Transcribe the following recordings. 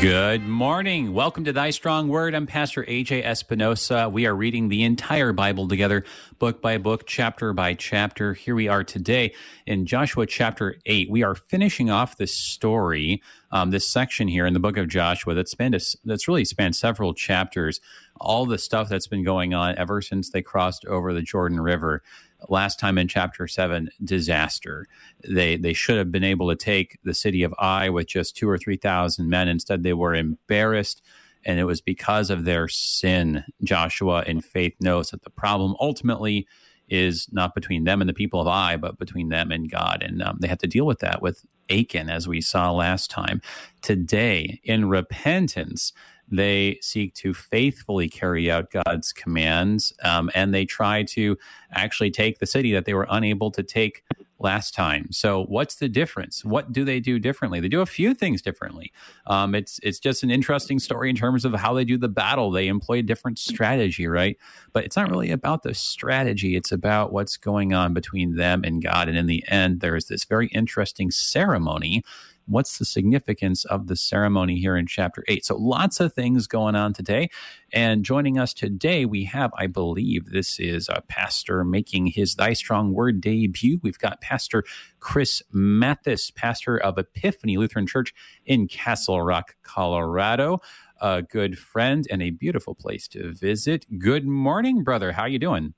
Good morning. Welcome to Thy Strong Word. I'm Pastor AJ Espinosa. We are reading the entire Bible together, book by book, chapter by chapter. Here we are today in Joshua chapter 8. We are finishing off this story, um, this section here in the book of Joshua that's, spanned a, that's really spanned several chapters. All the stuff that's been going on ever since they crossed over the Jordan River last time in chapter 7 disaster. They they should have been able to take the city of ai with just 2 or 3000 men. Instead they were embarrassed and it was because of their sin joshua in faith knows that the problem ultimately is not between them and the people of ai but between them and god. And um, they have to deal with that with achan as we saw last time. Today in repentance they seek to faithfully carry out God's commands, um, and they try to actually take the city that they were unable to take last time. So, what's the difference? What do they do differently? They do a few things differently. Um, it's it's just an interesting story in terms of how they do the battle. They employ a different strategy, right? But it's not really about the strategy. It's about what's going on between them and God. And in the end, there is this very interesting ceremony what's the significance of the ceremony here in chapter 8. So lots of things going on today. And joining us today, we have, I believe, this is a pastor making his Thy Strong Word debut. We've got Pastor Chris Mathis, pastor of Epiphany Lutheran Church in Castle Rock, Colorado. A good friend and a beautiful place to visit. Good morning, brother. How you doing?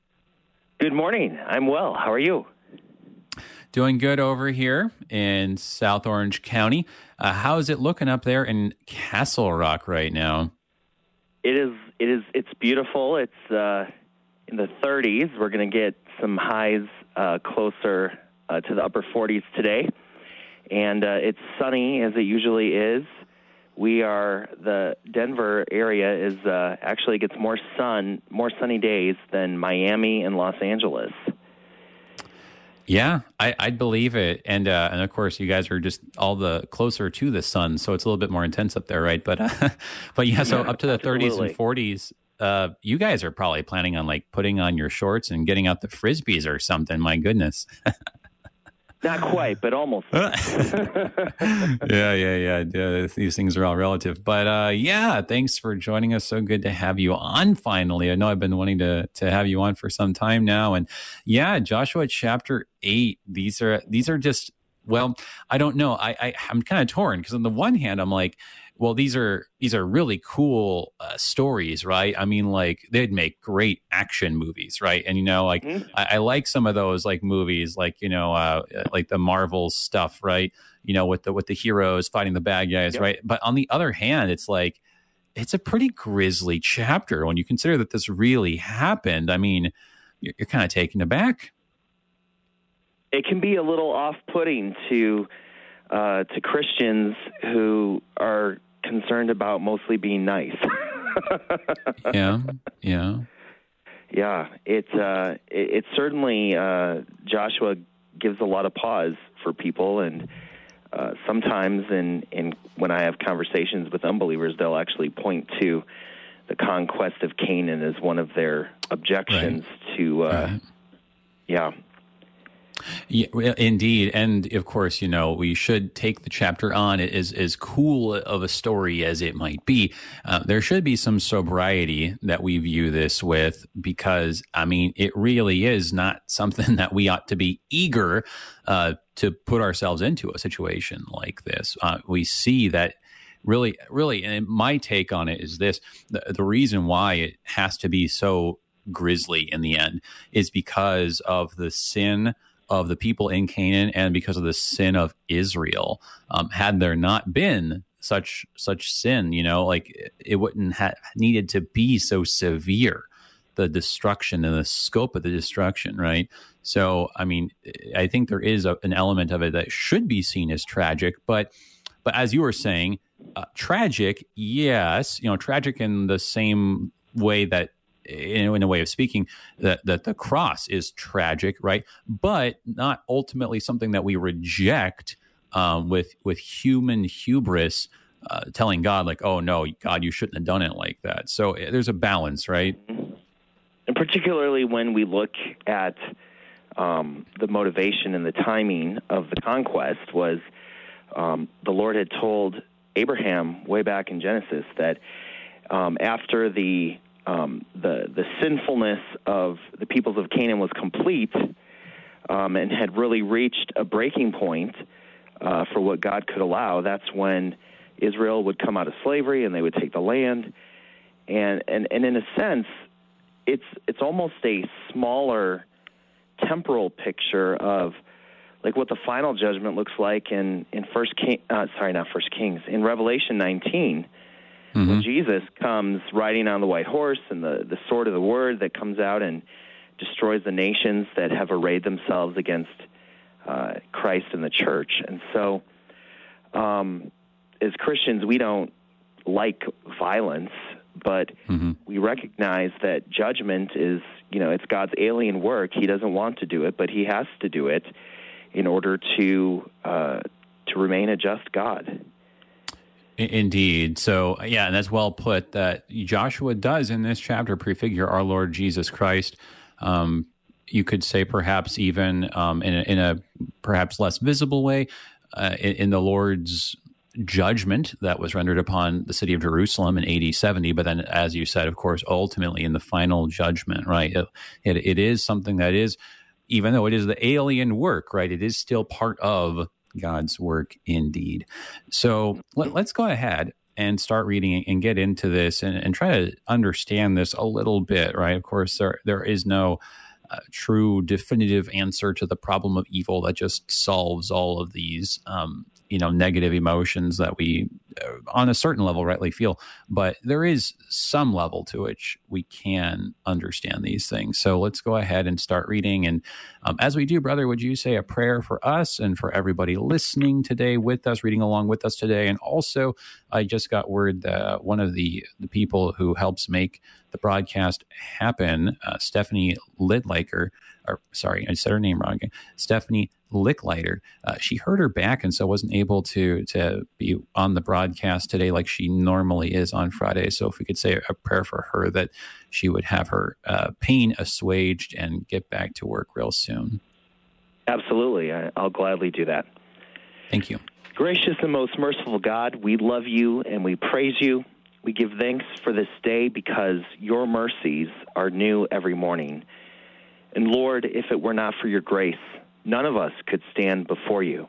Good morning. I'm well. How are you? Doing good over here in South Orange County. Uh, how is it looking up there in Castle Rock right now? It is. It is. It's beautiful. It's uh, in the 30s. We're going to get some highs uh, closer uh, to the upper 40s today, and uh, it's sunny as it usually is. We are the Denver area is uh, actually gets more sun, more sunny days than Miami and Los Angeles. Yeah, I, would believe it, and uh, and of course, you guys are just all the closer to the sun, so it's a little bit more intense up there, right? But uh, but yeah, so up to the 30s and 40s. Uh, you guys are probably planning on like putting on your shorts and getting out the frisbees or something. My goodness. Not quite, but almost. yeah, yeah, yeah, yeah. These things are all relative. But uh, yeah, thanks for joining us. So good to have you on finally. I know I've been wanting to to have you on for some time now. And yeah, Joshua chapter eight. These are these are just well, I don't know. I, I I'm kind of torn because on the one hand, I'm like, well, these are these are really cool uh, stories, right? I mean, like they'd make great action movies, right? And you know, like mm-hmm. I, I, like some of those like movies, like you know, uh, like the Marvel stuff, right? You know, with the with the heroes fighting the bad guys, yep. right? But on the other hand, it's like it's a pretty grisly chapter when you consider that this really happened. I mean, you're, you're kind of taken aback. It can be a little off-putting to uh, to Christians who are concerned about mostly being nice. yeah, yeah, yeah. It's uh, it, it certainly uh, Joshua gives a lot of pause for people, and uh, sometimes in in when I have conversations with unbelievers, they'll actually point to the conquest of Canaan as one of their objections right. to. Uh, right. Yeah, yeah, indeed, and of course, you know we should take the chapter on as as cool of a story as it might be. Uh, there should be some sobriety that we view this with, because I mean, it really is not something that we ought to be eager uh, to put ourselves into a situation like this. Uh, we see that really, really, and my take on it is this: the, the reason why it has to be so grisly in the end is because of the sin of the people in Canaan and because of the sin of Israel. Um, had there not been such such sin, you know, like it wouldn't have needed to be so severe, the destruction and the scope of the destruction, right? So, I mean, I think there is a, an element of it that should be seen as tragic, but but as you were saying, uh, tragic, yes, you know, tragic in the same way that in, in, a way of speaking, that, that the cross is tragic, right? But not ultimately something that we reject um, with with human hubris, uh, telling God like, "Oh no, God, you shouldn't have done it like that." So eh, there's a balance, right? And particularly when we look at um, the motivation and the timing of the conquest was um, the Lord had told Abraham way back in Genesis that um, after the um, the the sinfulness of the peoples of Canaan was complete um, and had really reached a breaking point uh, for what God could allow, that's when Israel would come out of slavery and they would take the land. And and, and in a sense, it's it's almost a smaller temporal picture of like what the final judgment looks like in in First King, uh, sorry, not First Kings, in Revelation 19 mm-hmm. when Jesus comes riding on the white horse and the, the sword of the word that comes out and destroys the nations that have arrayed themselves against uh, Christ and the church. And so, um, as Christians, we don't like violence, but mm-hmm. we recognize that judgment is, you know, it's God's alien work. He doesn't want to do it, but He has to do it in order to uh, to remain a just God. Indeed. So, yeah, and that's well put that Joshua does in this chapter prefigure our Lord Jesus Christ. Um, you could say perhaps even um, in, a, in, a, perhaps less visible way uh, in, in, the Lord's judgment that was rendered upon the city of Jerusalem in AD 70. But then, as you said, of course, ultimately in the final judgment, right? It, it, it is something that is, even though it is the alien work, right? It is still part of God's work indeed. So let, us go ahead and start reading and get into this and, and, try to understand this a little bit, right? Of course, there there is no uh, true definitive answer to the problem of evil that just solves all of these um, you know negative emotions that we on a certain level rightly feel but there is some level to which we can understand these things. So let's go ahead and start reading. And um, as we do brother would you say a prayer for us and for everybody listening today with us reading along with us today? And also i just got word that one of the the people who helps make the broadcast happen uh, stephanie lidlaker or sorry, I said her name wrong again. Stephanie Licklider. Uh, she hurt her back and so wasn't able to to be on the broadcast today like she normally is on Friday. So if we could say a prayer for her that she would have her uh, pain assuaged and get back to work real soon. Absolutely, I, I'll gladly do that. Thank you. Gracious and most merciful God, we love you and we praise you. We give thanks for this day because your mercies are new every morning. And Lord, if it were not for your grace, none of us could stand before you.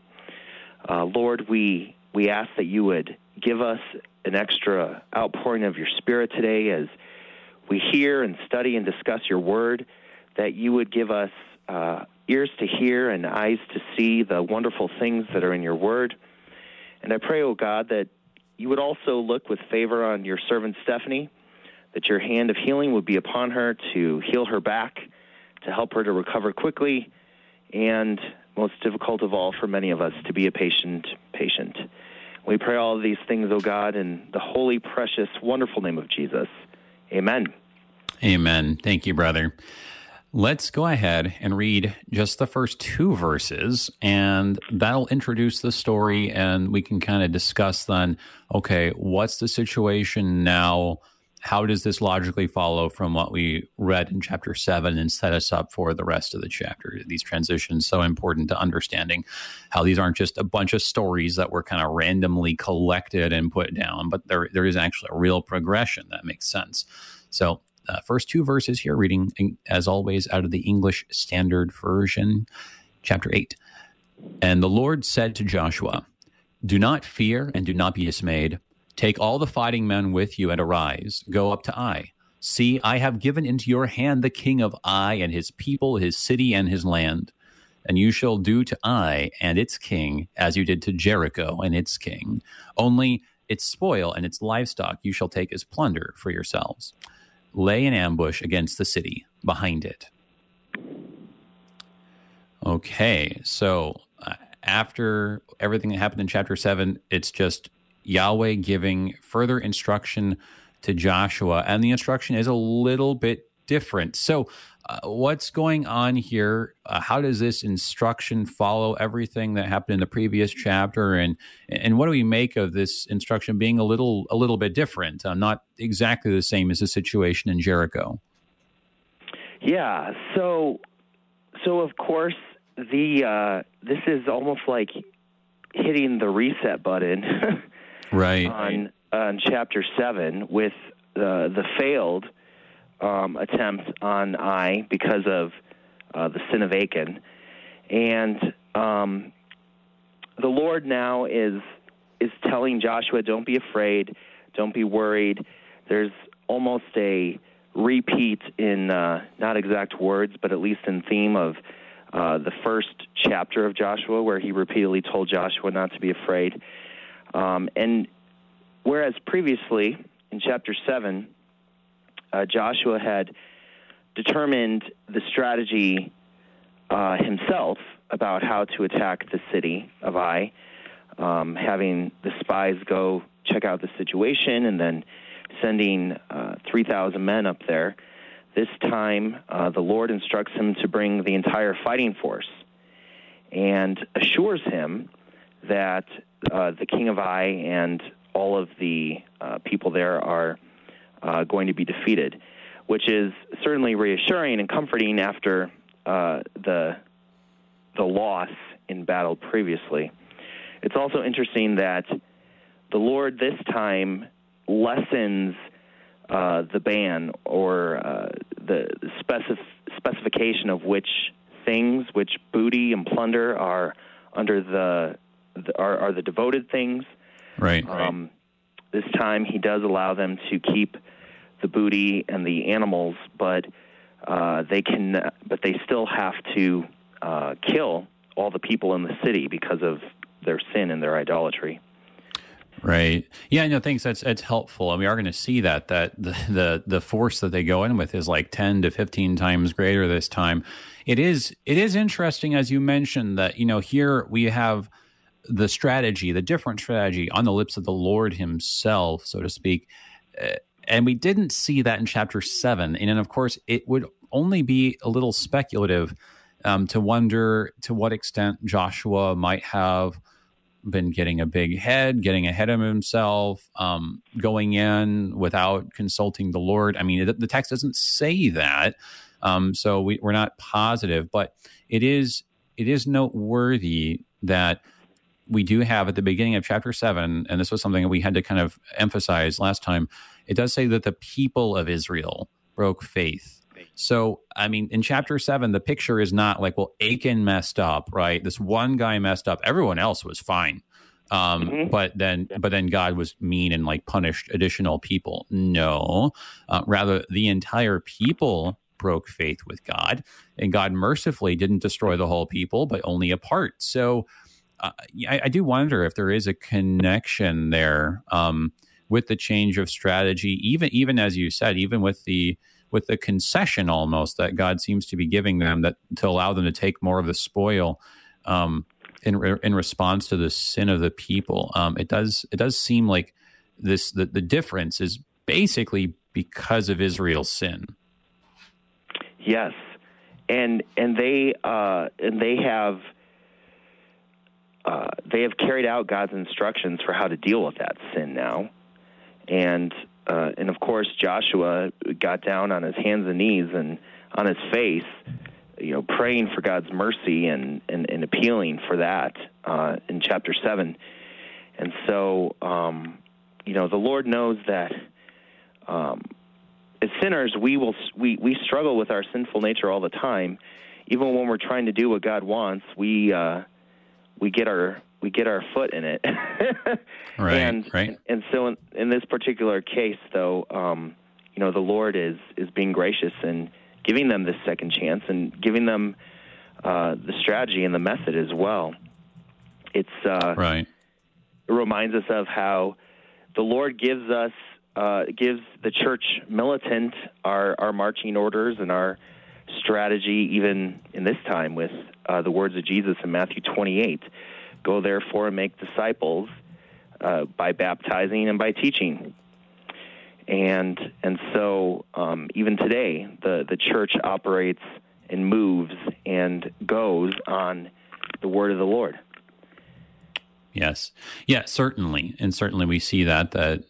Uh, Lord, we, we ask that you would give us an extra outpouring of your Spirit today as we hear and study and discuss your word, that you would give us uh, ears to hear and eyes to see the wonderful things that are in your word. And I pray, O oh God, that you would also look with favor on your servant Stephanie, that your hand of healing would be upon her to heal her back to help her to recover quickly, and most difficult of all for many of us, to be a patient patient. We pray all these things, O oh God, in the holy, precious, wonderful name of Jesus. Amen. Amen. Thank you, brother. Let's go ahead and read just the first two verses, and that'll introduce the story, and we can kind of discuss then okay, what's the situation now? How does this logically follow from what we read in chapter seven and set us up for the rest of the chapter? These transitions so important to understanding how these aren't just a bunch of stories that were kind of randomly collected and put down, but there there is actually a real progression that makes sense. So, uh, first two verses here, reading as always out of the English Standard Version, chapter eight. And the Lord said to Joshua, "Do not fear and do not be dismayed." Take all the fighting men with you and arise, go up to Ai. See, I have given into your hand the king of Ai and his people, his city, and his land. And you shall do to Ai and its king as you did to Jericho and its king. Only its spoil and its livestock you shall take as plunder for yourselves. Lay an ambush against the city behind it. Okay, so uh, after everything that happened in chapter 7, it's just Yahweh giving further instruction to Joshua, and the instruction is a little bit different. So, uh, what's going on here? Uh, how does this instruction follow everything that happened in the previous chapter, and and what do we make of this instruction being a little a little bit different, uh, not exactly the same as the situation in Jericho? Yeah. So, so of course, the uh, this is almost like hitting the reset button right on on chapter seven with uh, the failed um, attempt on Ai because of uh, the sin of Achan, and um, the Lord now is is telling Joshua, "Don't be afraid, don't be worried." There's almost a repeat in uh, not exact words, but at least in theme of uh, the first chapter of Joshua, where he repeatedly told Joshua not to be afraid. Um, and whereas previously in chapter 7, uh, Joshua had determined the strategy uh, himself about how to attack the city of Ai, um, having the spies go check out the situation and then sending uh, 3,000 men up there. This time, uh, the Lord instructs him to bring the entire fighting force and assures him that uh, the king of Ai and all of the uh, people there are uh, going to be defeated, which is certainly reassuring and comforting after uh, the the loss in battle previously. It's also interesting that the Lord this time lessens uh, the ban or uh, the specif- specification of which things, which booty and plunder are under the, the are, are, the devoted things. Right. Um. This time, he does allow them to keep the booty and the animals, but uh, they can, but they still have to uh, kill all the people in the city because of their sin and their idolatry. Right. Yeah. No. Thanks. That's that's helpful, and we are going to see that that the, the the force that they go in with is like ten to fifteen times greater this time. It is it is interesting as you mentioned that you know here we have the strategy, the different strategy on the lips of the Lord Himself, so to speak, uh, and we didn't see that in chapter seven. And then, of course, it would only be a little speculative um, to wonder to what extent Joshua might have been getting a big head, getting ahead of himself, um, going in without consulting the Lord. I mean, the text doesn't say that, um, so we, we're not positive, but it is it is noteworthy that we do have at the beginning of chapter seven, and this was something that we had to kind of emphasize last time. It does say that the people of Israel broke faith so, I mean, in chapter seven, the picture is not like, well, Achan messed up, right? This one guy messed up. Everyone else was fine. Um, mm-hmm. but then, but then God was mean and like punished additional people. No, uh, rather the entire people broke faith with God, and God mercifully didn't destroy the whole people, but only a part. So, uh, I, I, do wonder if there is a connection there um, with the change of strategy, even even as you said, even with the with the concession almost that God seems to be giving them that to allow them to take more of the spoil um, in in response to the sin of the people. Um, it does it does seem like this the, the difference is basically because of Israel's sin. Yes, and and they uh, and they have. Uh, they have carried out God's instructions for how to deal with that sin now, and uh, and of course, Joshua got down on his hands and knees and on his face, you know, praying for God's mercy and, and, and appealing for that uh, in chapter 7. And so, um, you know, the Lord knows that um, as sinners, we, will, we, we struggle with our sinful nature all the time. Even when we're trying to do what God wants, we, uh, we get our we get our foot in it. right. And, right. And so in, in this particular case, though, um, you know, the Lord is is being gracious and giving them this second chance and giving them uh, the strategy and the method as well. It's uh, right. It reminds us of how the Lord gives us uh, gives the church militant our our marching orders and our strategy, even in this time with uh, the words of Jesus in Matthew 28. Go therefore and make disciples uh, by baptizing and by teaching. And and so um, even today, the the church operates and moves and goes on the word of the Lord. Yes, yeah, certainly, and certainly we see that that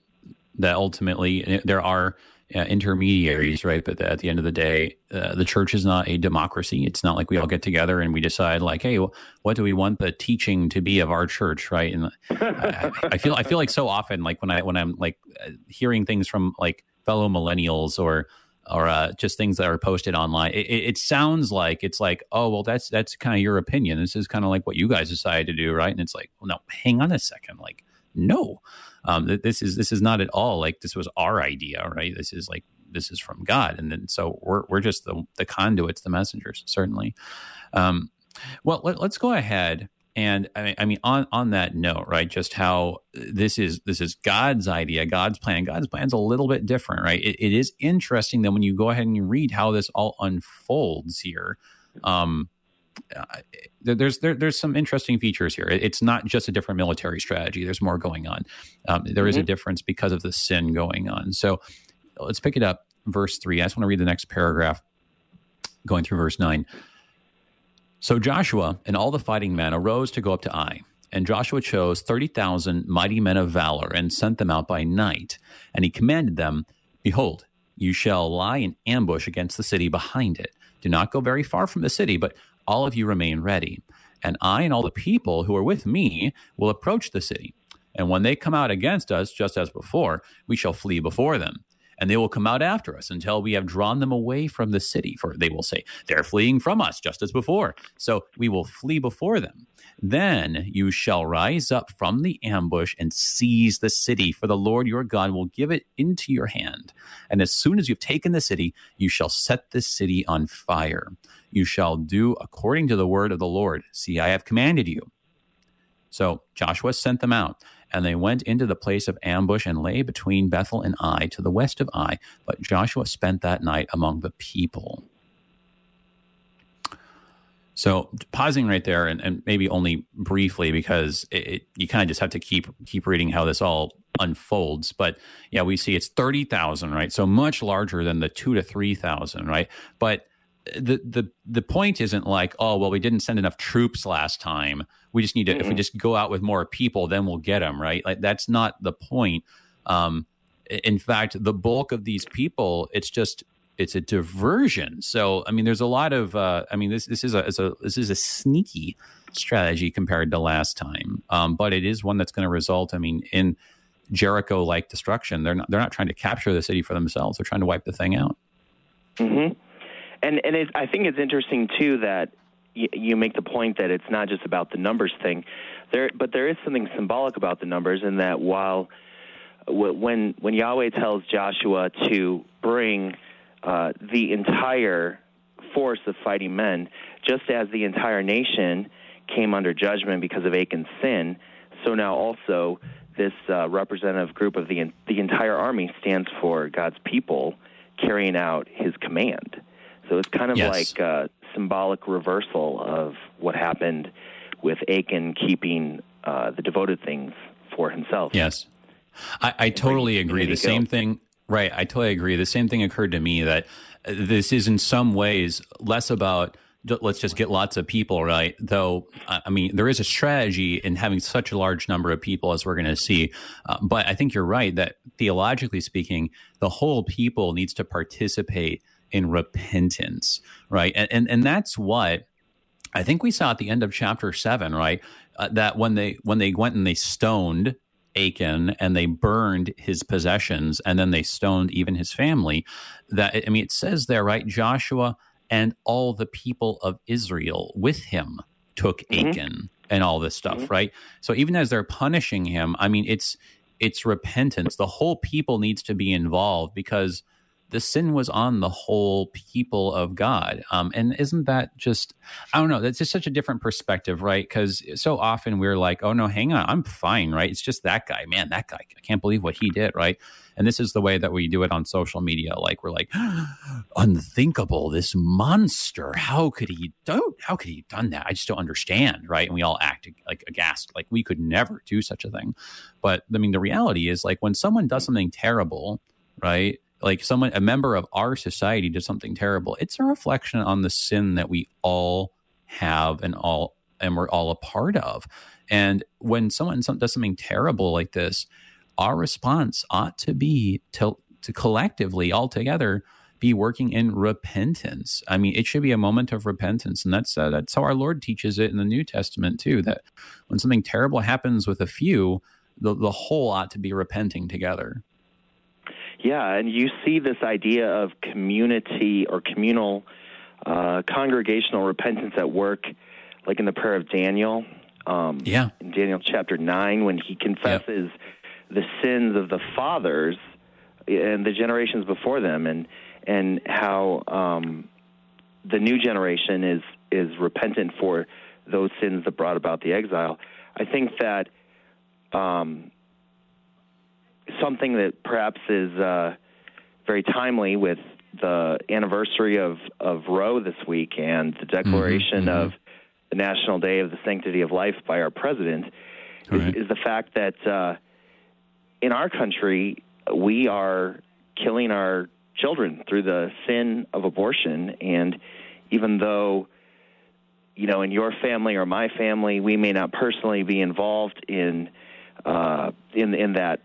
that ultimately eh, there are uh, intermediaries, right? But at the end of the day, uh, the church is not a democracy. It's not like we all get together and we decide, like, hey, what do we want the teaching to be of our church, right? And I, I, feel I feel like so often, like when I when I'm like uh, hearing things from like fellow millennials or or uh, just things that are posted online, it, it, sounds like it's like, oh, well, that's that's kind of your opinion. This is kind of like what you guys decided to do, right? And it's like, well, no, hang on a second, like, no um, this is this is not at all like this was our idea, right? This is like this is from God, and then so we're we're just the the conduits, the messengers, certainly. Um, well, let, us go ahead and I mean, I mean, on on that note, right? Just how this is this is God's idea, God's plan. God's plan's a little bit different, right? it, it is interesting that when you go ahead and you read how this all unfolds here. Um, there's there, there's some interesting features here. It's not just a different military strategy. There's more going on. Um, there mm-hmm. is a mm-hmm. difference because of the sin going on. So let's pick it up. Verse three. I just want to read the next paragraph, going through verse nine. So Joshua and all the fighting men arose to go up to Ai. And Joshua chose 30,000 mighty men of valor and sent them out by night. And he commanded them, Behold, you shall lie in ambush against the city behind it. Do not go very far from the city, but all of you remain ready. And I and all the people who are with me will approach the city. And when they come out against us, just as before, we shall flee before them. And they will come out after us until we have drawn them away from the city. For they will say, They're fleeing from us, just as before. So we will flee before them. Then you shall rise up from the ambush and seize the city, for the Lord your God will give it into your hand. And as soon as you've taken the city, you shall set the city on fire you shall do according to the word of the Lord. See, I have commanded you. So Joshua sent them out, and they went into the place of ambush and lay between Bethel and Ai to the west of Ai. But Joshua spent that night among the people. So pausing right there, and, and maybe only briefly because it, it, you kind of just have to keep keep reading how this all unfolds. But yeah, we see it's thirty thousand, right? So much larger than the two to three thousand, right? But the the the point isn't like oh well we didn't send enough troops last time. We just need to mm-hmm. if we just go out with more people then we'll get them right? Like that's not the point. Um in fact the bulk of these people it's just it's a diversion. So i mean there's a lot of uh i mean this this is a, a this is a sneaky strategy compared to last time. Um but it is one that's going to result i mean in jericho like destruction. They're not they're not trying to capture the city for themselves. They're trying to wipe the thing out. Mm-hmm and and it, I think it's interesting too that y- you make the point that it's not just about the numbers thing, there, but there is something symbolic about the numbers in that while when when Yahweh tells Joshua to bring uh, the entire force of fighting men, just as the entire nation came under judgment because of Achan's sin, so now also this uh, representative group of the the entire army stands for God's people carrying out His command. So it's kind of yes. like a symbolic reversal of what happened with Achan keeping uh, the devoted things for himself. Yes, I, I totally agree. The same thing, right? I totally agree. The same thing occurred to me that this is in some ways less about let's just get lots of people right though i mean there is a strategy in having such a large number of people as we're going to see uh, but i think you're right that theologically speaking the whole people needs to participate in repentance, right? And, and, and that's what I think we saw at the end of chapter seven, right? Uh, that when they when they went and they stoned Achan and they burned his possessions and then they stoned even his family. That I mean, it says there, right? Joshua and all the people of Israel with him took mm-hmm. Achan and all this stuff, mm-hmm. right? So even as they're punishing him, I mean, it's it's repentance. The whole people needs to be involved because the sin was on the whole people of God. Um, and isn't that just, I don't know, that's just such a different perspective, right? Because so often we're like, oh no, hang on, I'm fine, right? It's just that guy, man, that guy, I can't believe what he did, right? And this is the way that we do it on social media. Like we're like, unthinkable, this monster. How could he do? How could he done that? I just don't understand, right? And we all act like aghast, like we could never do such a thing. But I mean, the reality is like when someone does something terrible, right? Like someone a member of our society did something terrible it's a reflection on the sin that we all have and all and we're all a part of and when someone does something terrible like this our response ought to be to to collectively all together be working in repentance. I mean, it should be a moment of repentance, and that's uh, that's how our Lord teaches it in the New Testament too. That when something terrible happens with a few, the the whole ought to be repenting together. Yeah, and you see this idea of community or communal uh, congregational repentance at work, like in the prayer of Daniel. Um, yeah. In Daniel chapter 9, when he confesses yep. the sins of the fathers and the generations before them, and, and how um, the new generation is, is repentant for those sins that brought about the exile. I think that um, something that perhaps is uh, very timely with the anniversary of, of Roe this week and the declaration mm-hmm, mm-hmm. of the National Day of the Sanctity of Life by our president is, right. is, the fact that uh, in our country we are killing our children through the sin of abortion. And even though, you know, in your family or my family, we may not personally be involved in uh, in in that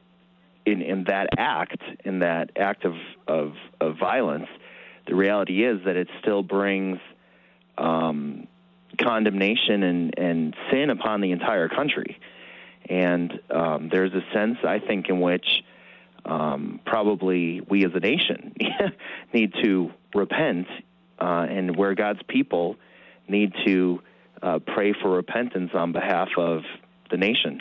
in, in that act, in that act of, of, of violence, the reality is that it still brings um, condemnation and, and sin upon the entire country. And um, there's a sense, I think, in which um, probably we as a nation need to repent, uh, and where God's people need to uh, pray for repentance on behalf of the nation.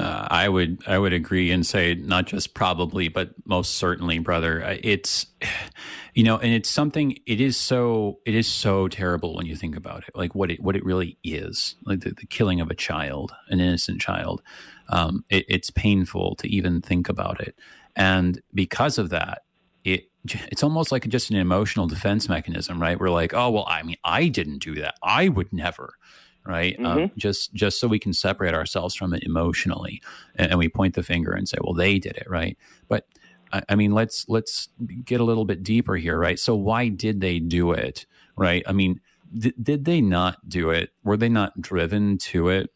Uh, I would I would agree and say not just probably, but most certainly, brother. Uh, it's you know, and it's something. It is so it is so terrible when you think about it, like what it what it really is, like the, the killing of a child, an innocent child. Um, it, it's painful to even think about it, and because of that, it it's almost like just an emotional defense mechanism, right? We're like, oh well, I mean, I didn't do that. I would never right? Um, mm-hmm. Um, just just so we can separate ourselves from it emotionally, and, and, we point the finger and say, "Well, they did it," right? But I, I, mean, let's let's get a little bit deeper here, right? So why did they do it, right? I mean, th- did they not do it? Were they not driven to it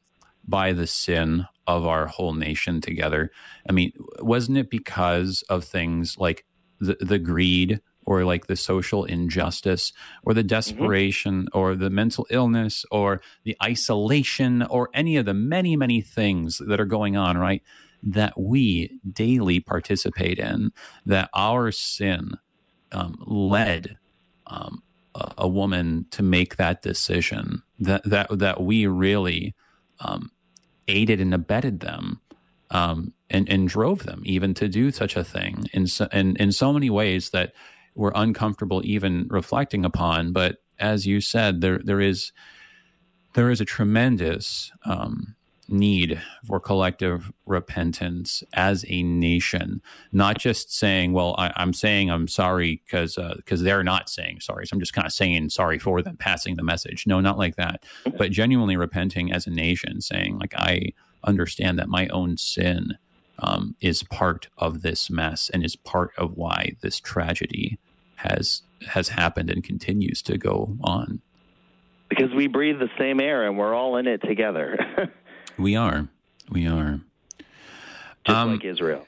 by the sin of our whole nation together? I mean, wasn't it because of things like the, the greed or like the social injustice or the mm-hmm. desperation mm-hmm. or the mental illness or the isolation or any of the many, many things that are going on, right? That we daily participate in, that our sin um, led um, a, a, woman to make that decision, that, that, that we really um, aided and abetted them. Um, and, and drove them even to do such a thing in so, in, in so many ways that we're uncomfortable even reflecting upon. But as you said, there there is there is a tremendous um, need for collective repentance as a nation, not just saying, "Well, I, am saying I'm sorry" because because uh, they're not saying sorry, so I'm just kind of saying sorry for them, passing the message. No, not like that, but genuinely repenting as a nation, saying like I understand that my own sin um, is part of this mess and is part of why this tragedy has has happened and continues to go on. Because we breathe the same air and we're all in it together. we are. We are. Just um, like Israel.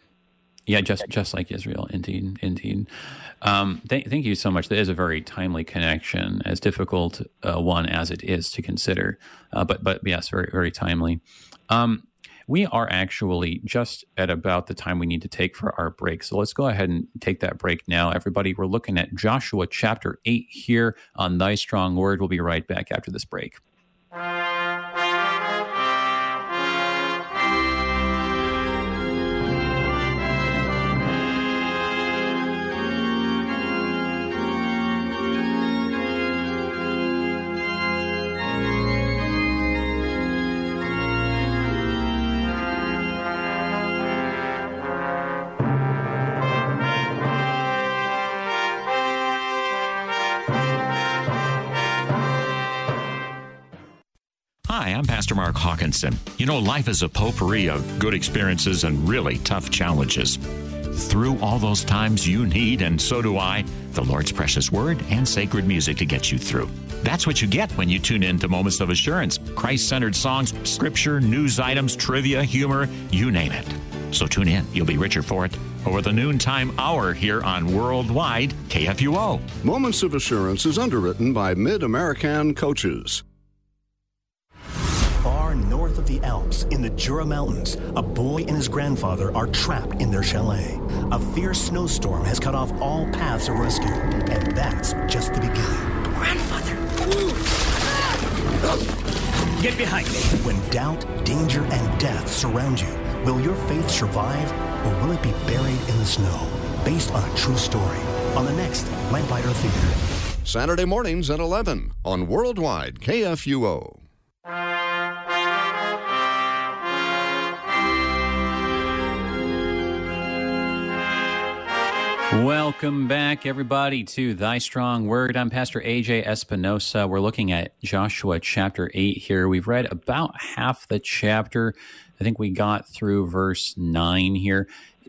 Yeah, just just like Israel, indeed, indeed. Um, th- thank you so much. That is a very timely connection, as difficult uh, one as it is to consider, uh, but but yes, very very timely. Um, we are actually just at about the time we need to take for our break. So let's go ahead and take that break now. Everybody, we're looking at Joshua chapter 8 here on Thy Strong Word. We'll be right back after this break. I'm Pastor Mark Hawkinson. You know, life is a potpourri of good experiences and really tough challenges. Through all those times, you need, and so do I, the Lord's precious word and sacred music to get you through. That's what you get when you tune in to Moments of Assurance Christ centered songs, scripture, news items, trivia, humor, you name it. So tune in. You'll be richer for it over the noontime hour here on Worldwide KFUO. Moments of Assurance is underwritten by Mid American Coaches. Far north of the Alps, in the Jura Mountains, a boy and his grandfather are trapped in their chalet. A fierce snowstorm has cut off all paths of rescue, and that's just the beginning. Grandfather, move! Get behind me! When doubt, danger, and death surround you, will your faith survive, or will it be buried in the snow? Based on a true story, on the next Lamplighter Theater. Saturday mornings at 11 on Worldwide KFUO. Welcome back, everybody, to Thy Strong Word. I'm Pastor AJ Espinosa. We're looking at Joshua chapter 8 here. We've read about half the chapter. I think we got through verse 9 here.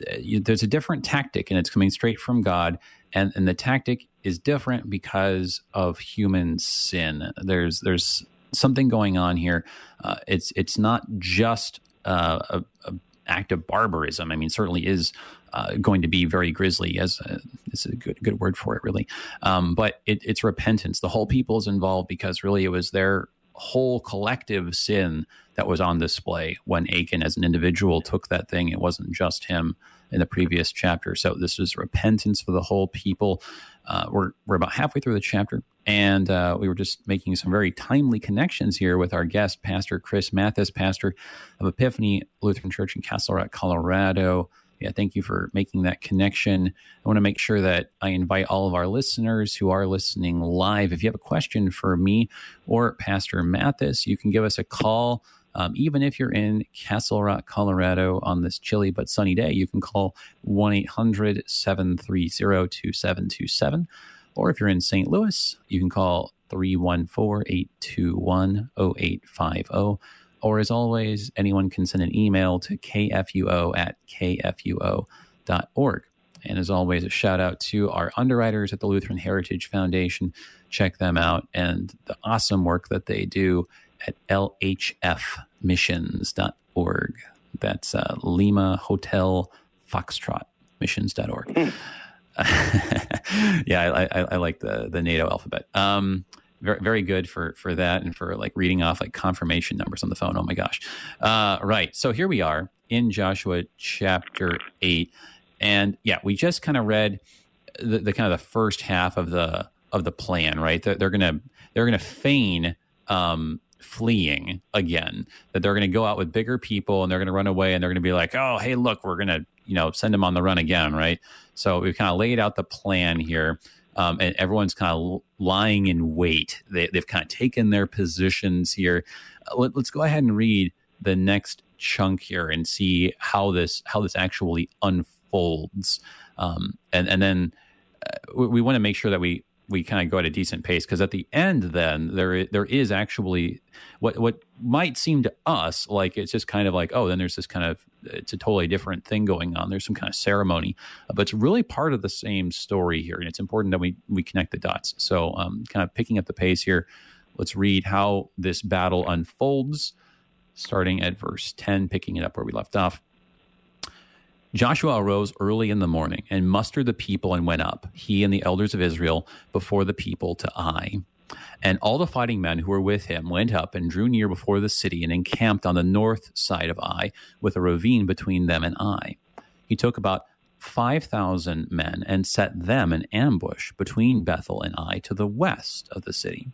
Uh, there's a different tactic, and it's coming straight from God. And, and the tactic is different because of human sin. There's there's something going on here. Uh, it's it's not just uh, a, a act of barbarism. I mean, certainly is uh, going to be very grisly, as a, it's a good good word for it, really. Um, but it, it's repentance. The whole people is involved because really it was their whole collective sin that was on display when Achan, as an individual, took that thing. It wasn't just him in the previous chapter. So this is repentance for the whole people. Uh, we're we're about halfway through the chapter, and uh, we were just making some very timely connections here with our guest, Pastor Chris Mathis, pastor of Epiphany Lutheran Church in Castle Rock, Colorado yeah, thank you for making that connection. I want to make sure that I invite all of our listeners who are listening live. If you have a question for me or Pastor Mathis, you can give us a call. Um, even if you're in Castle Rock, Colorado on this chilly but sunny day, you can call 1 800 730 2727. Or if you're in St. Louis, you can call 314 821 0850. Or as always, anyone can send an email to kfuo at kfuo.org. And as always, a shout out to our underwriters at the Lutheran Heritage Foundation. Check them out and the awesome work that they do at lhfmissions.org. That's uh, Lima Hotel Foxtrot missions.org. Hmm. yeah, I, I, I, like the, the NATO alphabet. Um, very, very good for for that and for like reading off like confirmation numbers on the phone. Oh my gosh! Uh, right. So here we are in Joshua chapter eight, and yeah, we just kind of read the, the, kind of the first half of the of the plan. Right. They're, they're gonna they're gonna feign. Um, fleeing again that they're to go out with bigger people and they're to run away and they're to be like oh hey look we're to you know send them on the run again right so we've kind of laid out the plan here um, and everyone's kind of lying in wait. They, have kind of taken their positions here. Uh, let, us go ahead and read the next chunk here and see how this how this actually unfolds. Um, and and then uh, we, we want to make sure that we we kind of go at a decent pace because at the end then there there is actually what what might seem to us like it's just kind of like oh then there's this kind of it's a totally different thing going on. There's some kind of ceremony but it's really part of the same story here and it's important that we we connect the dots. So um, kind of picking up the pace here let's read how this battle unfolds starting at verse 10 picking it up where we left off Joshua arose early in the morning and mustered the people and went up, he and the elders of Israel, before the people to Ai. And all the fighting men who were with him went up and drew near before the city and encamped on the north side of Ai, with a ravine between them and Ai. He took about 5,000 men and set them in ambush between Bethel and Ai to the west of the city.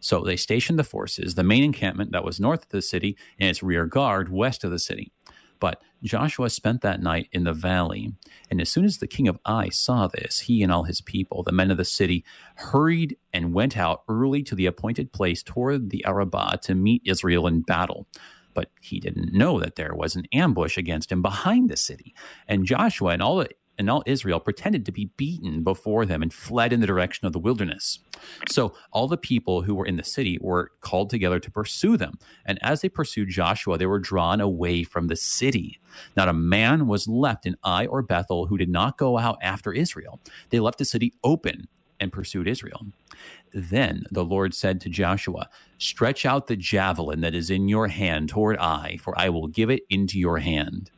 So they stationed the forces, the main encampment that was north of the city, and its rear guard west of the city. But Joshua spent that night in the valley. And as soon as the king of Ai saw this, he and all his people, the men of the city, hurried and went out early to the appointed place toward the Arabah to meet Israel in battle. But he didn't know that there was an ambush against him behind the city. And Joshua and all the and all Israel pretended to be beaten before them and fled in the direction of the wilderness. So all the people who were in the city were called together to pursue them. And as they pursued Joshua, they were drawn away from the city. Not a man was left in Ai or Bethel who did not go out after Israel. They left the city open and pursued Israel. Then the Lord said to Joshua, Stretch out the javelin that is in your hand toward Ai, for I will give it into your hand.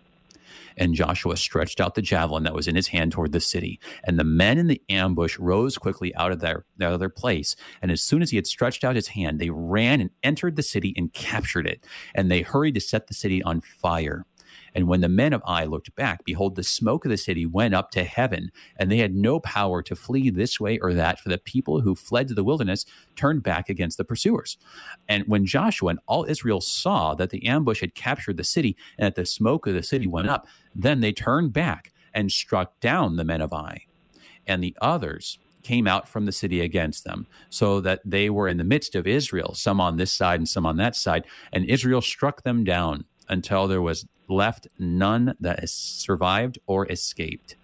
And Joshua stretched out the javelin that was in his hand toward the city. And the men in the ambush rose quickly out of their, out of their place. And as soon as he had stretched out his hand, they ran and entered the city and captured it. And they hurried to set the city on fire. And when the men of Ai looked back, behold, the smoke of the city went up to heaven, and they had no power to flee this way or that, for the people who fled to the wilderness turned back against the pursuers. And when Joshua and all Israel saw that the ambush had captured the city and that the smoke of the city went up, then they turned back and struck down the men of Ai. And the others came out from the city against them, so that they were in the midst of Israel, some on this side and some on that side. And Israel struck them down until there was left none that has survived or escaped.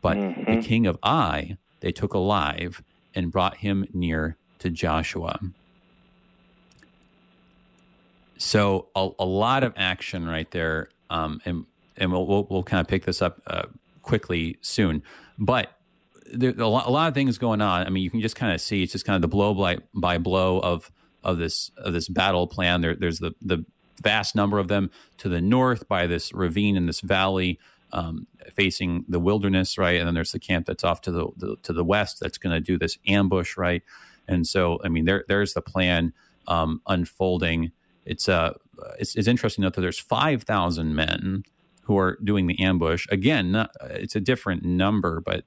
But mm-hmm. the king of Ai they took alive and brought him near to Joshua. So a, a lot of action right there, um, and and we'll, we'll, we'll kind of pick this up uh, quickly soon. But there's a lot, a lot of things going on. I mean, you can just kind of see it's just kind of the blow by, by blow of of this of this battle plan. There, there's the the vast number of them to the north by this ravine in this valley um, facing the wilderness, right? And then there's the camp that's off to the, the to the west that's going to do this ambush, right? And so, I mean, there there's the plan um, unfolding. It's uh, it's, it's interesting to note that there's five thousand men who are doing the ambush. Again, not, it's a different number, but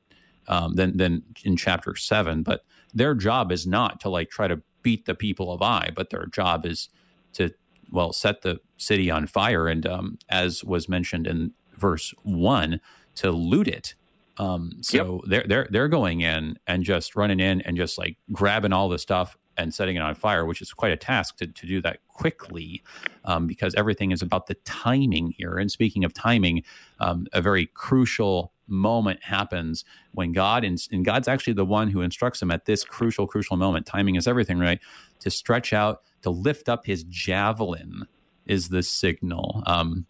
um, than than in chapter seven. But their job is not to like try to beat the people of Ai, but their job is to well, set the city on fire, and um, as was mentioned in verse one, to loot it. Um, so yep. they're they're they're going in and just running in and just like grabbing all the stuff and setting it on fire, which is quite a task to, to do that quickly, um, because everything is about the timing here. And speaking of timing, um, a very crucial moment happens when God and, and God's actually the one who instructs them at this crucial, crucial moment. Timing is everything, right? To stretch out to lift up his javelin is the signal. Um,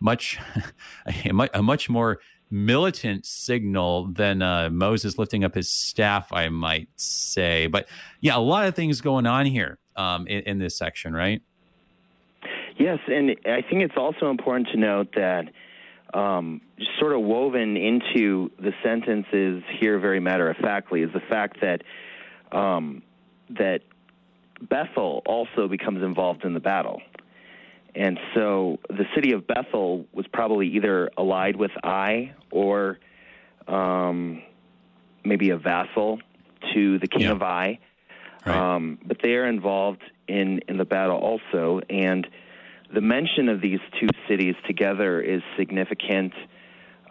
much a much more militant signal than uh, Moses lifting up his staff, I might say. But yeah, a lot of things going on here um, in, in, this section, right? Yes, and I think it's also important to note that um, sort of woven into the sentences here, very matter of factly, is the fact that um, that Bethel also becomes involved in the battle. And so the city of Bethel was probably either allied with Ai or um, maybe a vassal to the king yeah. of Ai. Right. Um, but they are involved in, in the battle also. And the mention of these two cities together is significant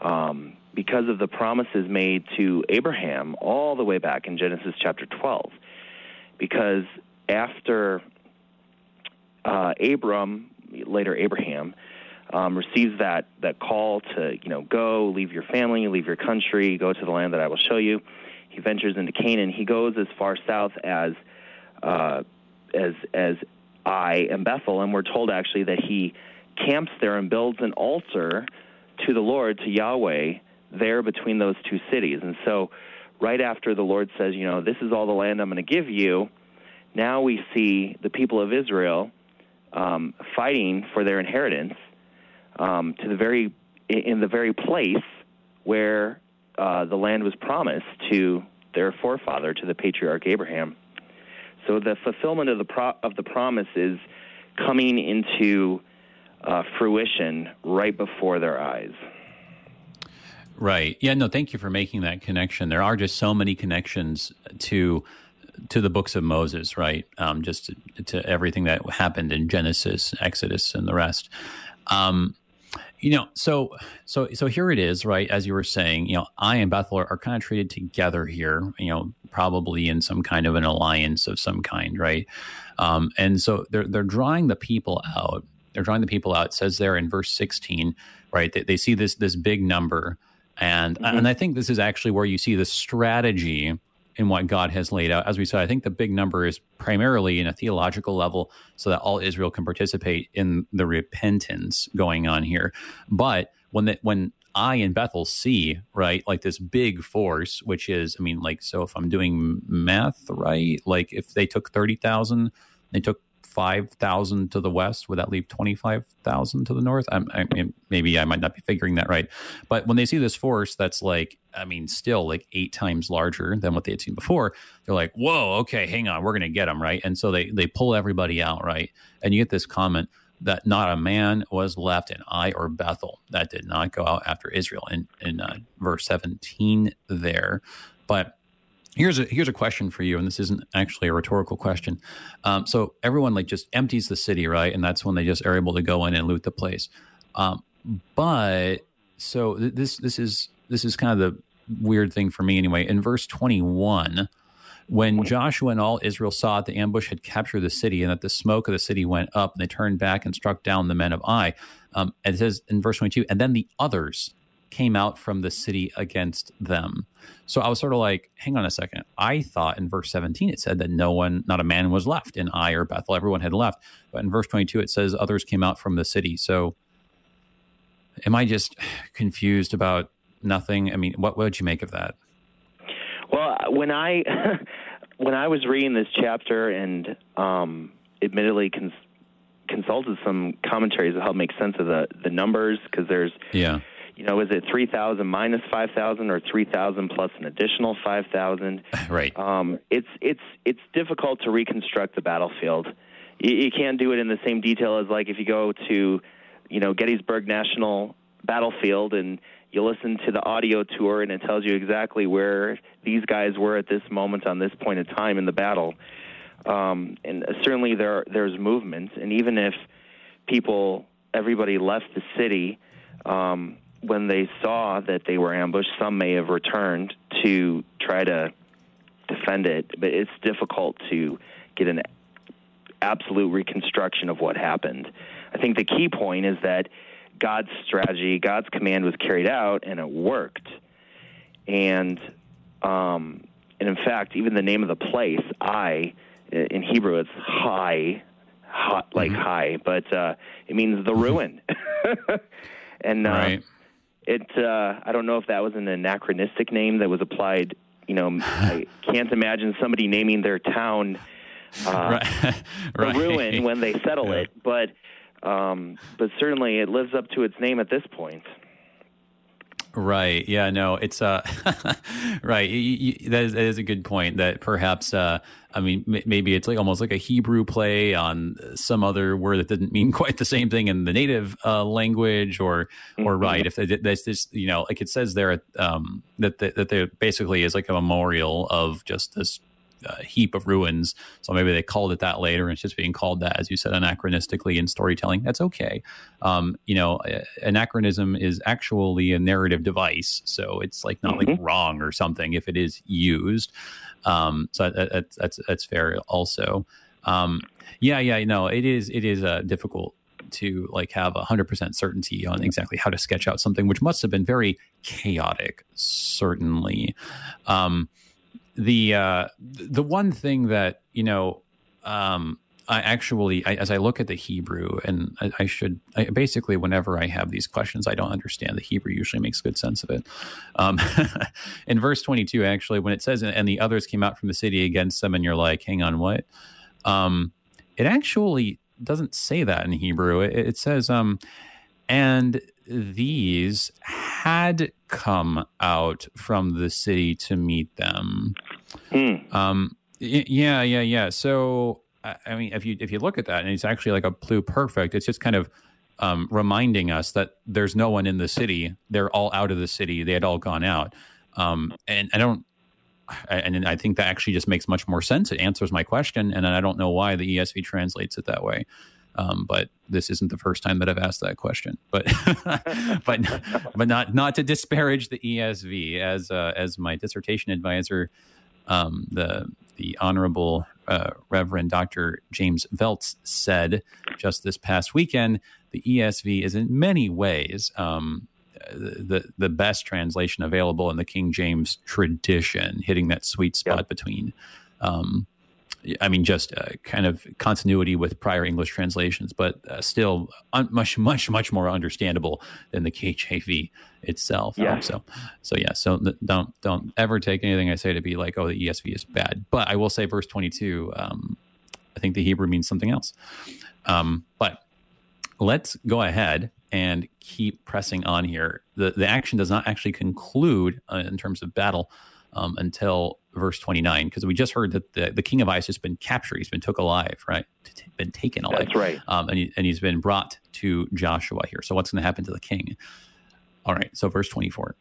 um, because of the promises made to Abraham all the way back in Genesis chapter 12. Because after uh, Abram, later Abraham, um, receives that that call to you know go, leave your family, leave your country, go to the land that I will show you. He ventures into Canaan. He goes as far south as uh, as as Ai and Bethel, and we're told actually that he camps there and builds an altar to the Lord, to Yahweh, there between those two cities. And so, right after the Lord says, you know, this is all the land I'm going to give you, now we see the people of Israel um, fighting for their inheritance um, to the very in the very place where uh, the land was promised to their forefather, to the patriarch Abraham. So the fulfillment of the pro- of the promise is coming into uh, fruition right before their eyes. Right. Yeah. No. Thank you for making that connection. There are just so many connections to to the books of Moses, right? Um, just to, to, everything that happened in Genesis, Exodus, and the rest. Um, you know, so so so here it is, right? As you were saying, you know, Ai and Bethel are, are kind of treated together here. You know, probably in some kind of an alliance of some kind, right? Um, and so they're they're drawing the people out. They're drawing the people out. It says there in verse sixteen, right? They, they see this this big number, and mm-hmm. and I think this is actually where you see the strategy in what God has laid out. As we said, I think the big number is primarily in a theological level so that all Israel can participate in the repentance going on here. But when the, when Ai and Bethel see, right, like this big force, which is, I mean, like, so if I'm doing math right, like if they took 30,000, they took 5,000 to the west. Would that leave 25,000 to the north? I'm, I mean, maybe I might not be figuring that right. But when they see this force that's like, I mean, still like eight times larger than what they had seen before, they're like, whoa, okay, hang on, we're going to get them, right? And so they, they pull everybody out, right? And you get this comment that not a man was left in Ai or Bethel that did not go out after Israel in, in uh, verse 17 there. But Here's a here's a question for you, and this isn't actually a rhetorical question. Um, so everyone like just empties the city, right? And that's when they just are able to go in and loot the place. Um, but so th- this this is this is kind of the weird thing for me anyway. In verse twenty one, when Joshua and all Israel saw that the ambush had captured the city and that the smoke of the city went up, and they turned back and struck down the men of Ai. Um, it says in verse 22, and then the others came out from the city against them. So I was sort of like, hang on a second. I thought in verse 17 it said that no one, not a man was left in Ai or Bethel. Everyone had left. But in verse 22 it says others came out from the city. So am I just confused about nothing? I mean, what, what would you make of that? Well, when I when I was reading this chapter and um, admittedly cons- consulted some commentaries to help make sense of the the numbers because there's yeah you know, is it 3,000 minus 5,000 or 3,000 plus an additional 5,000? Right. Um, it's it's it's difficult to reconstruct the battlefield. You, you can't do it in the same detail as like if you go to, you know, Gettysburg National Battlefield and you listen to the audio tour and it tells you exactly where these guys were at this moment on this point of time in the battle. Um, and certainly there there's movement, and even if people everybody left the city. Um, when they saw that they were ambushed, some may have returned to try to defend it, but it's difficult to get an absolute reconstruction of what happened. I think the key point is that God's strategy, God's command was carried out, and it worked. And um, and in fact, even the name of the place, Ai, in Hebrew, it's high, hot like mm-hmm. high, but uh, it means the ruin. and uh, right it uh, I don't know if that was an anachronistic name that was applied. You know, I can't imagine somebody naming their town uh, right. right. ruin when they settle yeah. it, but um, but certainly it lives up to its name at this point. Right. Yeah. No. It's uh. right. You, you, that, is, that is a good point. That perhaps uh. I mean, m- maybe it's like almost like a Hebrew play on some other word that didn't mean quite the same thing in the native uh, language, or mm-hmm. or right. If that's just you know, like it says there um, that the, that there basically is like a memorial of just this a heap of ruins. So maybe they called it that later, and it's just being called that, as you said, anachronistically in storytelling. That's okay. Um, you know, anachronism is actually a narrative device, so it's like not mm-hmm. like wrong or something if it is used. Um, so that, that's that's that's fair. Also, um, yeah, yeah, know, it is it is uh, difficult to like have a hundred percent certainty on exactly how to sketch out something, which must have been very chaotic, certainly. Um, the uh, the one thing that you know um, I actually, I, as I look at the Hebrew, and I, I should I, basically, whenever I have these questions, I don't understand the Hebrew. Usually makes good sense of it. Um, in verse twenty-two, actually, when it says, "And the others came out from the city against them," and you're like, "Hang on, what?" Um, it actually doesn't say that in Hebrew. It, it says, um, "And these had come out from the city to meet them. Mm. Um, yeah, yeah, yeah. So, I mean, if you if you look at that, and it's actually like a pluperfect, it's just kind of um, reminding us that there's no one in the city. They're all out of the city. They had all gone out. Um, and I don't, and I think that actually just makes much more sense. It answers my question, and I don't know why the ESV translates it that way. Um, but this isn't the first time that I've asked that question. But but but not not to disparage the ESV as uh, as my dissertation advisor, um, the the honorable uh, Reverend Dr. James Veltz said just this past weekend. The ESV is in many ways um, the the best translation available in the King James tradition, hitting that sweet spot yep. between um, I mean, just uh, kind of continuity with prior English translations, but uh, still un- much, much, much more understandable than the KJV itself. Yeah. Um, so, so yeah. So th- don't don't ever take anything I say to be like, oh, the ESV is bad. But I will say, verse twenty two. Um, I think the Hebrew means something else. Um, but let's go ahead and keep pressing on here. The, the action does not actually conclude uh, in terms of battle um, until verse 29, because we just heard that the, the king of Ai's has been captured. He's been took alive, right? Been taken alive. That's right. Um, and, he, and he's been brought to Joshua here. So what's going to happen to the king? All right. So verse 24.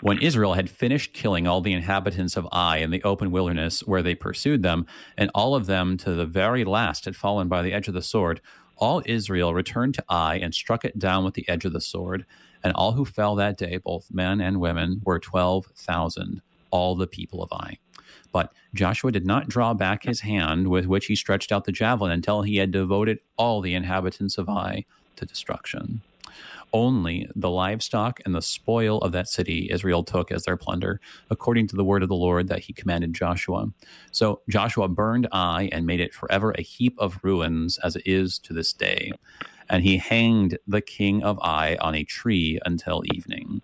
When Israel had finished killing all the inhabitants of Ai in the open wilderness where they pursued them, and all of them to the very last had fallen by the edge of the sword, all Israel returned to Ai and struck it down with the edge of the sword. And all who fell that day, both men and women, were 12,000, all the people of Ai. But Joshua did not draw back his hand with which he stretched out the javelin until he had devoted all the inhabitants of Ai to destruction. Only the livestock and the spoil of that city Israel took as their plunder, according to the word of the Lord that he commanded Joshua. So Joshua burned Ai and made it forever a heap of ruins, as it is to this day. And he hanged the king of Ai on a tree until evening.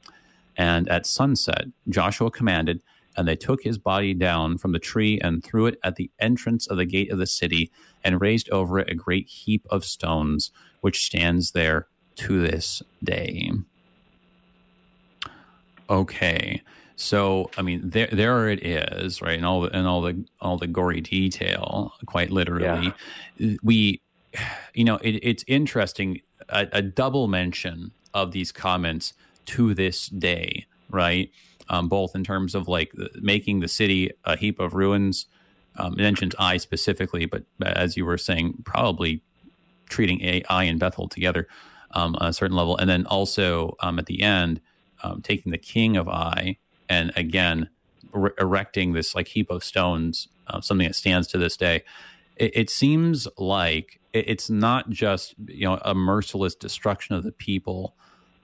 And at sunset, Joshua commanded, and they took his body down from the tree and threw it at the entrance of the gate of the city and raised over it a great heap of stones, which stands there to this day. Okay. So I mean, there there it is, right? And all the and all the all the gory detail, quite literally. Yeah. We, you know, it, it's interesting. A, a, double mention of these comments to this day, right? Um, both in terms of like making the city a heap of ruins. Um, mentions Ai specifically, but as you were saying, probably treating Ai and Bethel together um, on a certain level, and then also um, at the end, um, taking the king of Ai and again re- erecting this like heap of stones, uh, something that stands to this day. It, it seems like it, it's not just you know a merciless destruction of the people,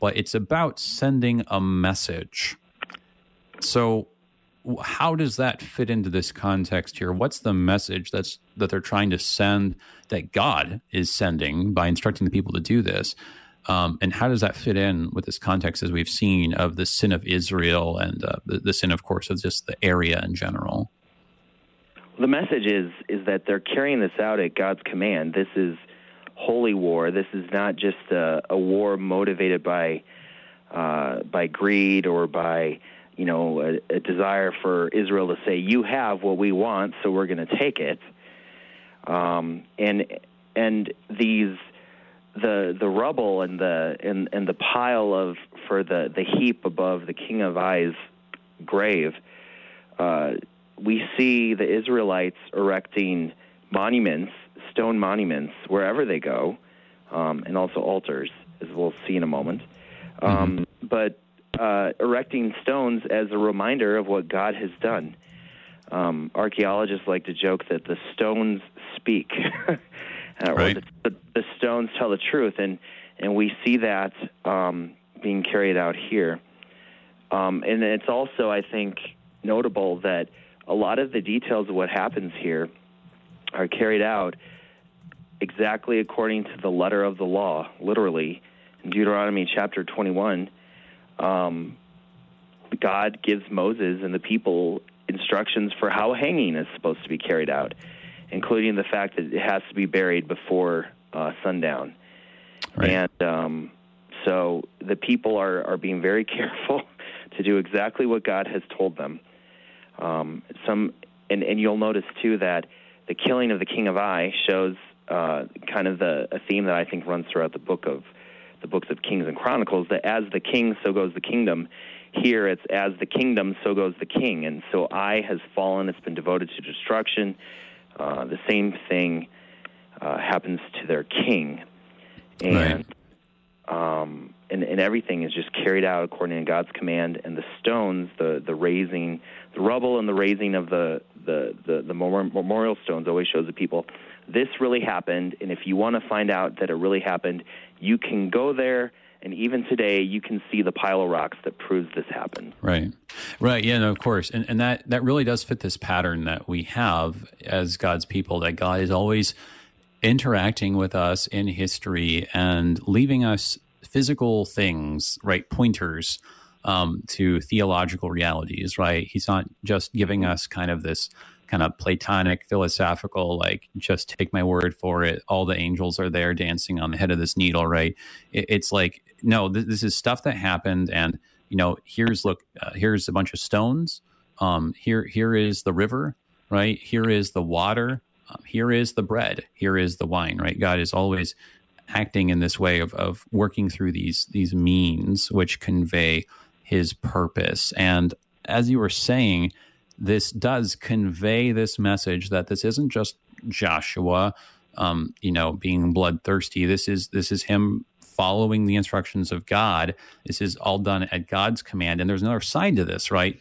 but it's about sending a message. So how does that fit into this context here? What's the message that's that they're trying to send that God is sending by instructing the people to do this? Um, and how does that fit in with this context, as we've seen, of the sin of Israel and uh, the, the, sin, of course, of just the area in general? The message is is that they're carrying this out at God's command. This is holy war. This is not just a, a war motivated by uh, by greed or by you know a, a desire for Israel to say, "You have what we want, so we're going to take it." Um, and and these the the rubble and the and, and the pile of for the the heap above the king of Ai's grave, uh, we see the Israelites erecting monuments, stone monuments, wherever they go, um, and also altars, as we'll see in a moment. Um, mm-hmm. But uh, erecting stones as a reminder of what God has done. Um, archaeologists like to joke that the stones speak. uh, right. the, the, the, stones tell the truth, and and we see that um, being carried out here. Um, and it's also, I think, notable that a lot of the details of what happens here are carried out exactly according to the letter of the law, literally. In Deuteronomy chapter 21, um, God gives Moses and the people instructions for how hanging is supposed to be carried out including the fact that it has to be buried before uh, sundown. Right. And um, so the people are, are being very careful to do exactly what God has told them. Um, some, and, and you'll notice too that the killing of the king of Ai shows uh, kind of the a theme that I think runs throughout the book of the books of Kings and Chronicles. That as the king, so goes the kingdom. Here, it's as the kingdom, so goes the king, and so Ai has fallen. It's been devoted to destruction. Uh, the same thing uh, happens to their king, and, right. um, and and everything is just carried out according to God's command. And the stones, the the raising, the rubble, and the raising of the the the, the memorial stones always shows the people this really happened. And if you want to find out that it really happened, you can go there and even today, you can see the pile of rocks that proves this happened. Right, right, yeah, no, of course, and and that that really does fit this pattern that we have as God's people. That God is always interacting with us in history and leaving us physical things, right, pointers um, to theological realities. Right, He's not just giving us kind of this kind of Platonic, philosophical, like just take my word for it. All the angels are there dancing on the head of this needle, right? It, it's like, no, th- this is stuff that happened. And, you know, here's, look, uh, here's a bunch of stones. Um, here, here is the river, right? Here is the water. Um, here is the bread. Here is the wine, right? God is always acting in this way of, of working through these, these means which convey his purpose. And as you were saying, this does convey this message that this isn't just Joshua, um, you know, being bloodthirsty. This is this is him following the instructions of God. This is all done at God's command. And there's another side to this, right?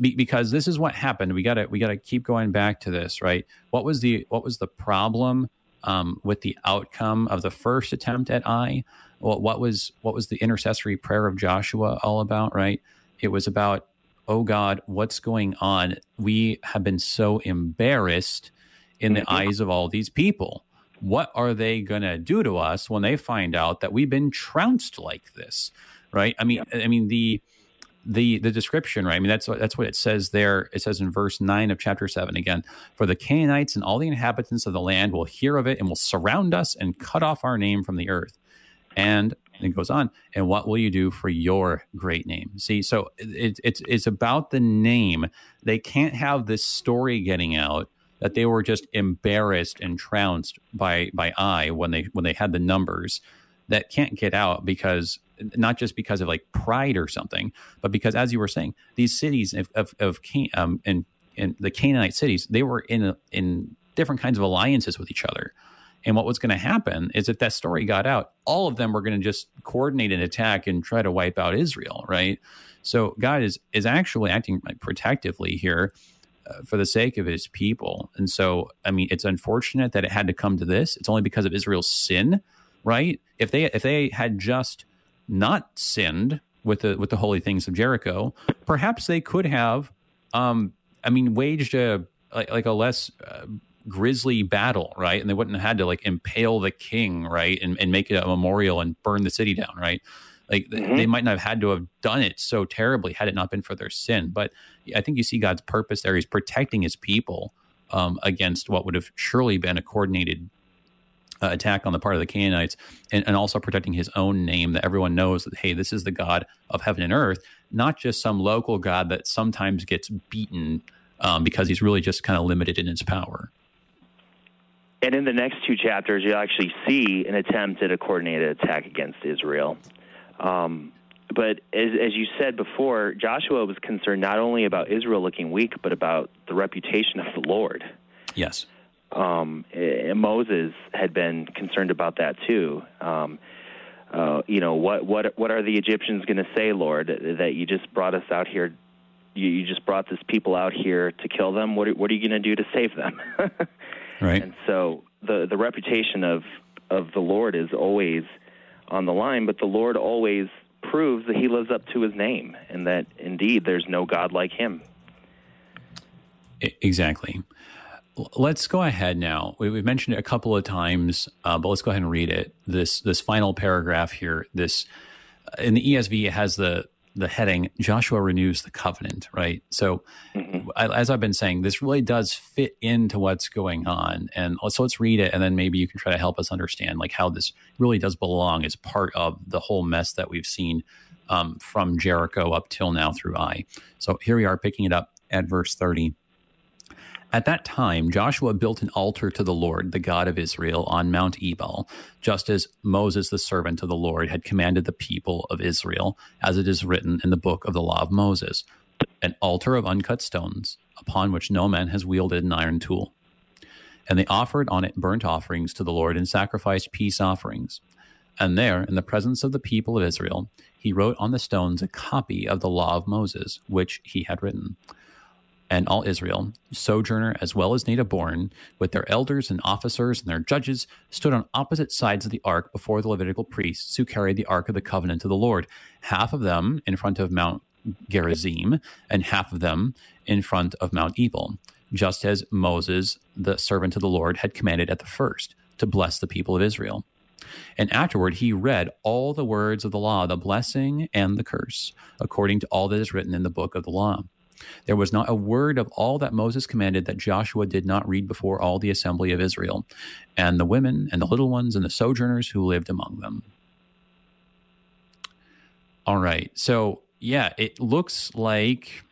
Be- because this is what happened. We got to we got to keep going back to this, right? What was the what was the problem um, with the outcome of the first attempt at Ai. What, what was what was the intercessory prayer of Joshua all about? Right? It was about oh God, what's going on? We have been so embarrassed in the mm-hmm. eyes of all these people. What are they going to do to us when they find out that we've been trounced like this? Right? I mean, yeah. I mean the the the description, right? I mean, that's what that's what it says there. It says in verse nine of chapter seven again. For the Canaanites and all the inhabitants of the land will hear of it and will surround us and cut off our name from the earth. And it goes on. And what will you do for your great name? See, so it, it's it's about the name. They can't have this story getting out that they were just embarrassed and trounced by by Ai when they when they had the numbers. That can't get out because not just because of like pride or something, but because as you were saying, these cities of of, of um, and and the Canaanite cities, they were in in different kinds of alliances with each other. And what was going to happen is if that story got out, all of them were going to just coordinate an attack and try to wipe out Israel, right? So God is is actually acting like protectively here uh, for the sake of His people. And so, I mean, it's unfortunate that it had to come to this. It's only because of Israel's sin, right? If they if they had just not sinned with the with the holy things of Jericho, perhaps they could have, um, I mean, waged a like, like a less uh, grisly battle, right? And they wouldn't have had to like impale the king, right? And, and make it a memorial and burn the city down, right? Like mm-hmm. they might not have had to have done it so terribly had it not been for their sin. But I think you see God's purpose there. He's protecting his people um, against what would have surely been a coordinated uh, attack on the part of the Canaanites, and, and also protecting his own name that everyone knows that, hey, this is the God of heaven and earth, not just some local God that sometimes gets beaten um, because he's really just kind of limited in his power. And in the next two chapters, you'll actually see an attempt at a coordinated attack against Israel. Um, but as, as you said before, Joshua was concerned not only about Israel looking weak, but about the reputation of the Lord. Yes. Um, Moses had been concerned about that too. Um, uh, you know, what what what are the Egyptians going to say, Lord, that you just brought us out here? You, you just brought this people out here to kill them. What what are you going to do to save them? Right. And so the the reputation of of the Lord is always on the line, but the Lord always proves that he lives up to his name and that indeed there's no God like him. Exactly. Let's go ahead now. We've mentioned it a couple of times, uh, but let's go ahead and read it. This this final paragraph here. This in the ESV it has the the heading Joshua renews the covenant, right? So, mm-hmm. as I've been saying, this really does fit into what's going on, and so let's read it, and then maybe you can try to help us understand like how this really does belong as part of the whole mess that we've seen um, from Jericho up till now through Ai. So here we are picking it up at verse thirty. At that time, Joshua built an altar to the Lord, the God of Israel, on Mount Ebal, just as Moses, the servant of the Lord, had commanded the people of Israel, as it is written in the book of the law of Moses an altar of uncut stones, upon which no man has wielded an iron tool. And they offered on it burnt offerings to the Lord and sacrificed peace offerings. And there, in the presence of the people of Israel, he wrote on the stones a copy of the law of Moses, which he had written and all Israel, sojourner as well as native born, with their elders and officers and their judges, stood on opposite sides of the ark before the Levitical priests who carried the ark of the covenant of the Lord, half of them in front of Mount Gerizim, and half of them in front of Mount Ebal, just as Moses, the servant of the Lord, had commanded at the first, to bless the people of Israel. And afterward he read all the words of the law, the blessing and the curse, according to all that is written in the book of the law. There was not a word of all that Moses commanded that Joshua did not read before all the assembly of Israel, and the women and the little ones and the sojourners who lived among them. All right. So, yeah, it looks like,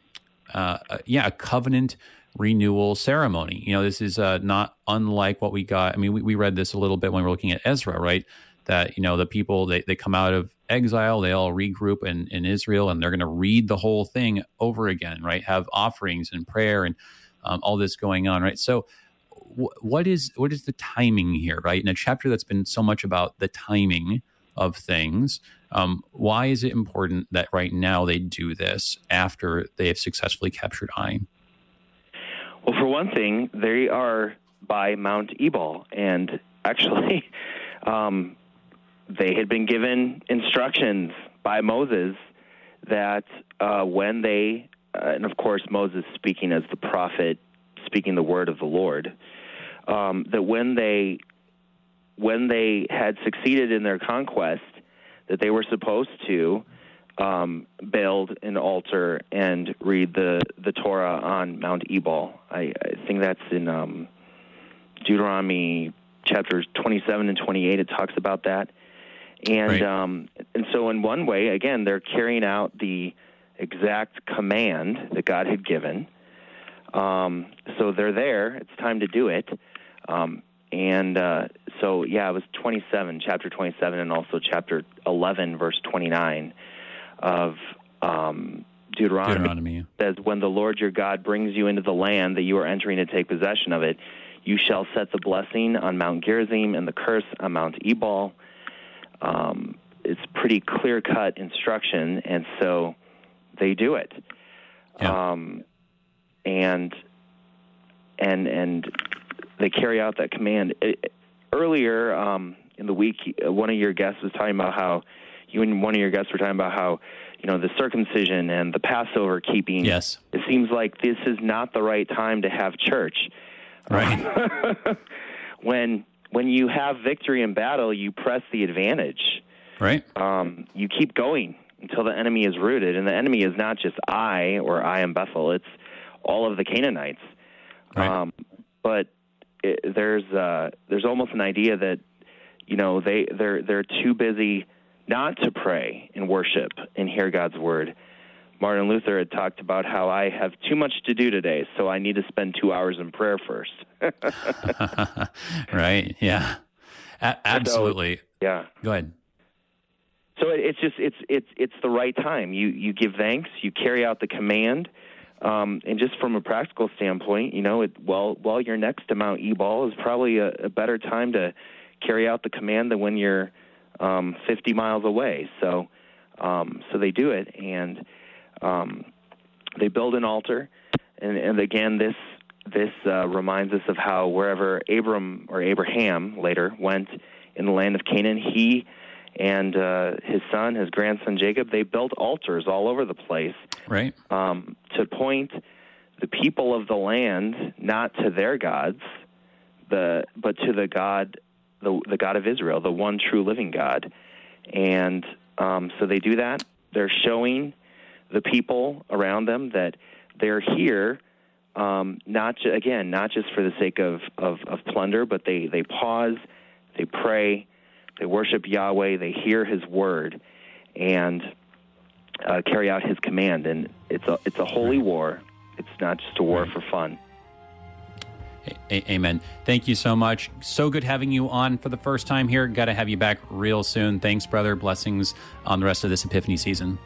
uh, yeah, a covenant renewal ceremony. You know, this is uh, not unlike what we got. I mean, we, we read this a little bit when we were looking at Ezra, right? That, you know, the people, they, they come out of exile, they all regroup in, in Israel and they're going to read the whole thing over again, right? Have offerings and prayer and um, all this going on, right? So, what is what is the timing here, right? In a chapter that's been so much about the timing of things, um, why is it important that right now they do this after they have successfully captured Ai? Well, for one thing, they are by Mount Ebal, and actually, um, they had been given instructions by Moses that uh, when they, uh, and of course, Moses speaking as the prophet, speaking the word of the Lord, um, that when they when they had succeeded in their conquest, that they were supposed to um, build an altar and read the, the Torah on Mount Ebal. I, I think that's in um, Deuteronomy chapters 27 and 28. It talks about that. And right. um, and so in one way, again, they're carrying out the exact command that God had given. Um, so they're there. It's time to do it. Um, and uh, so, yeah, it was 27, chapter 27, and also chapter 11, verse 29 of um, Deuteronomy, Deuteronomy says, When the Lord your God brings you into the land that you are entering to take possession of it, you shall set the blessing on Mount Gerizim and the curse on Mount Ebal. Um, it's pretty clear cut instruction, and so they do it. Yeah. Um, and and and they carry out that command. It, earlier um, in the week, one of your guests was talking about how you and one of your guests were talking about how you know the circumcision and the Passover keeping. Yes, it seems like this is not the right time to have church. Right. when when you have victory in battle, you press the advantage. Right. Um, you keep going until the enemy is rooted, and the enemy is not just Ai or Ai and Bethel; it's all of the Canaanites. Right. Um, but it, there's uh, there's almost an idea that you know they they're they're too busy not to pray and worship and hear God's word. Martin Luther had talked about how I have too much to do today, so I need to spend two hours in prayer first. right? Yeah. A- absolutely. So, yeah. Go ahead. So it's just it's it's it's the right time. You you give thanks. You carry out the command. Um, and just from a practical standpoint, you know, it, while while you're next to Mount Ebal is probably a, a better time to carry out the command than when you're um, 50 miles away. So, um, so they do it, and um, they build an altar. And, and again, this this uh, reminds us of how wherever Abram or Abraham later went in the land of Canaan, he and uh, his son, his grandson Jacob, they built altars all over the place, right? Um, to point the people of the land not to their gods, the but to the God, the the God of Israel, the one true living God, and um, so they do that. They're showing the people around them that they're here. Um, not ju- again, not just for the sake of, of, of plunder, but they, they pause, they pray, they worship Yahweh. They hear His word, and uh, carry out His command. And it's a it's a holy war. It's not just a war for fun. A- amen. Thank you so much. So good having you on for the first time here. Got to have you back real soon. Thanks, brother. Blessings on the rest of this Epiphany season.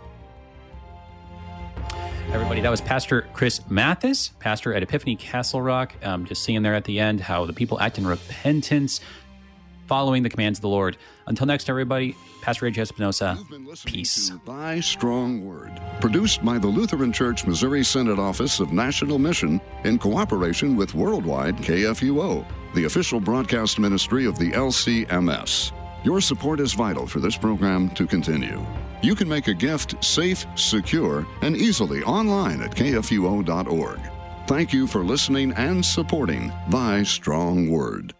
Everybody, that was Pastor Chris Mathis, pastor at Epiphany Castle Rock. Um, just seeing there at the end how the people act in repentance following the commands of the Lord. Until next, everybody, Pastor A.J. Espinosa, peace. Thy Strong Word, produced by the Lutheran Church Missouri Synod Office of National Mission in cooperation with Worldwide KFUO, the official broadcast ministry of the LCMS. Your support is vital for this program to continue. You can make a gift safe, secure, and easily online at kfuo.org. Thank you for listening and supporting Thy Strong Word.